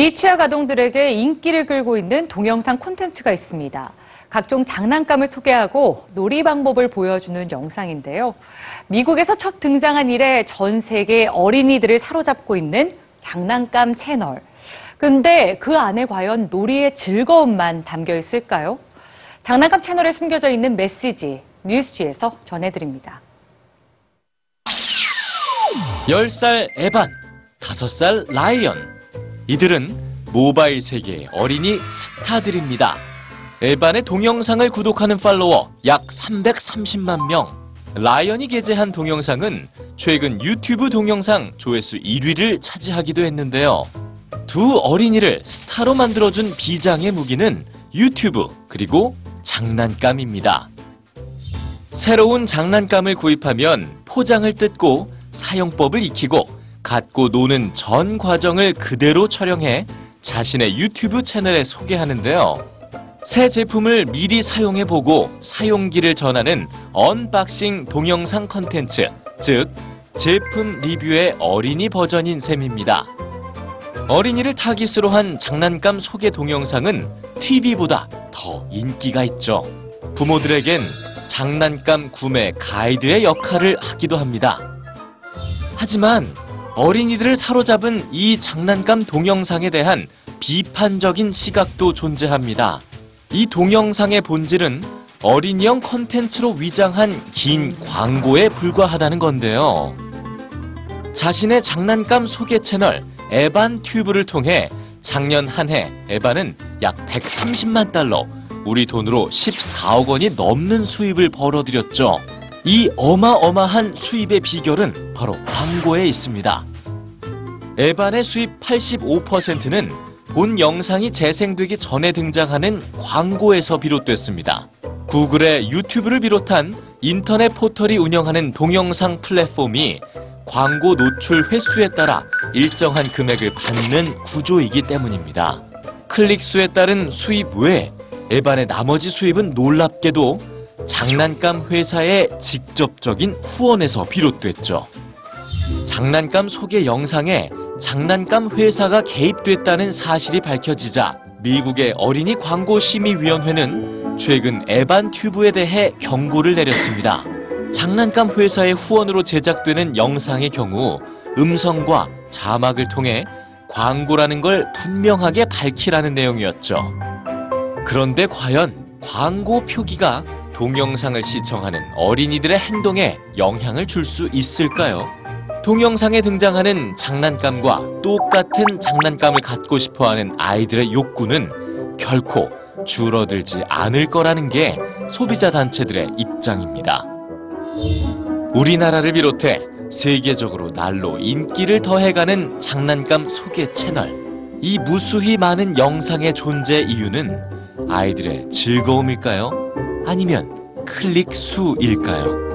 미취학 아동들에게 인기를 끌고 있는 동영상 콘텐츠가 있습니다. 각종 장난감을 소개하고 놀이 방법을 보여주는 영상인데요. 미국에서 첫 등장한 이래 전 세계 어린이들을 사로잡고 있는 장난감 채널. 근데 그 안에 과연 놀이의 즐거움만 담겨 있을까요? 장난감 채널에 숨겨져 있는 메시지 뉴스지에서 전해드립니다. 10살 에반, 5살 라이언. 이들은 모바일 세계의 어린이 스타들입니다. 에반의 동영상을 구독하는 팔로워 약 330만 명. 라이언이 게재한 동영상은 최근 유튜브 동영상 조회수 1위를 차지하기도 했는데요. 두 어린이를 스타로 만들어준 비장의 무기는 유튜브 그리고 장난감입니다. 새로운 장난감을 구입하면 포장을 뜯고 사용법을 익히고 갖고 노는 전 과정을 그대로 촬영해 자신의 유튜브 채널에 소개하는데요. 새 제품을 미리 사용해보고 사용기를 전하는 언박싱 동영상 컨텐츠, 즉 제품 리뷰의 어린이 버전인 셈입니다. 어린이를 타깃으로 한 장난감 소개 동영상은 TV보다 더 인기가 있죠. 부모들에겐 장난감 구매 가이드의 역할을 하기도 합니다. 하지만 어린이들을 사로잡은 이 장난감 동영상에 대한 비판적인 시각도 존재합니다. 이 동영상의 본질은 어린이용 콘텐츠로 위장한 긴 광고에 불과하다는 건데요. 자신의 장난감 소개 채널 에반 튜브를 통해 작년 한 해 에반은 약 130만 달러, 우리 돈으로 14억 원이 넘는 수입을 벌어들였죠. 이 어마어마한 수입의 비결은 바로 광고에 있습니다. 에반의 수입 85%는 본 영상이 재생되기 전에 등장하는 광고에서 비롯됐습니다. 구글의 유튜브를 비롯한 인터넷 포털이 운영하는 동영상 플랫폼이 광고 노출 횟수에 따라 일정한 금액을 받는 구조이기 때문입니다. 클릭 수에 따른 수입 외에 에반의 나머지 수입은 놀랍게도 장난감 회사의 직접적인 후원에서 비롯됐죠. 장난감 소개 영상에 장난감 회사가 개입됐다는 사실이 밝혀지자 미국의 어린이 광고 심의위원회는 최근 에반 튜브에 대해 경고를 내렸습니다. 장난감 회사의 후원으로 제작되는 영상의 경우 음성과 자막을 통해 광고라는 걸 분명하게 밝히라는 내용이었죠. 그런데 과연 광고 표기가 동영상을 시청하는 어린이들의 행동에 영향을 줄 수 있을까요? 동영상에 등장하는 장난감과 똑같은 장난감을 갖고 싶어 하는 아이들의 욕구는 결코 줄어들지 않을 거라는 게 소비자 단체들의 입장입니다. 우리나라를 비롯해 세계적으로 날로 인기를 더해가는 장난감 소개 채널. 이 무수히 많은 영상의 존재 이유는 아이들의 즐거움일까요? 아니면 클릭 수일까요?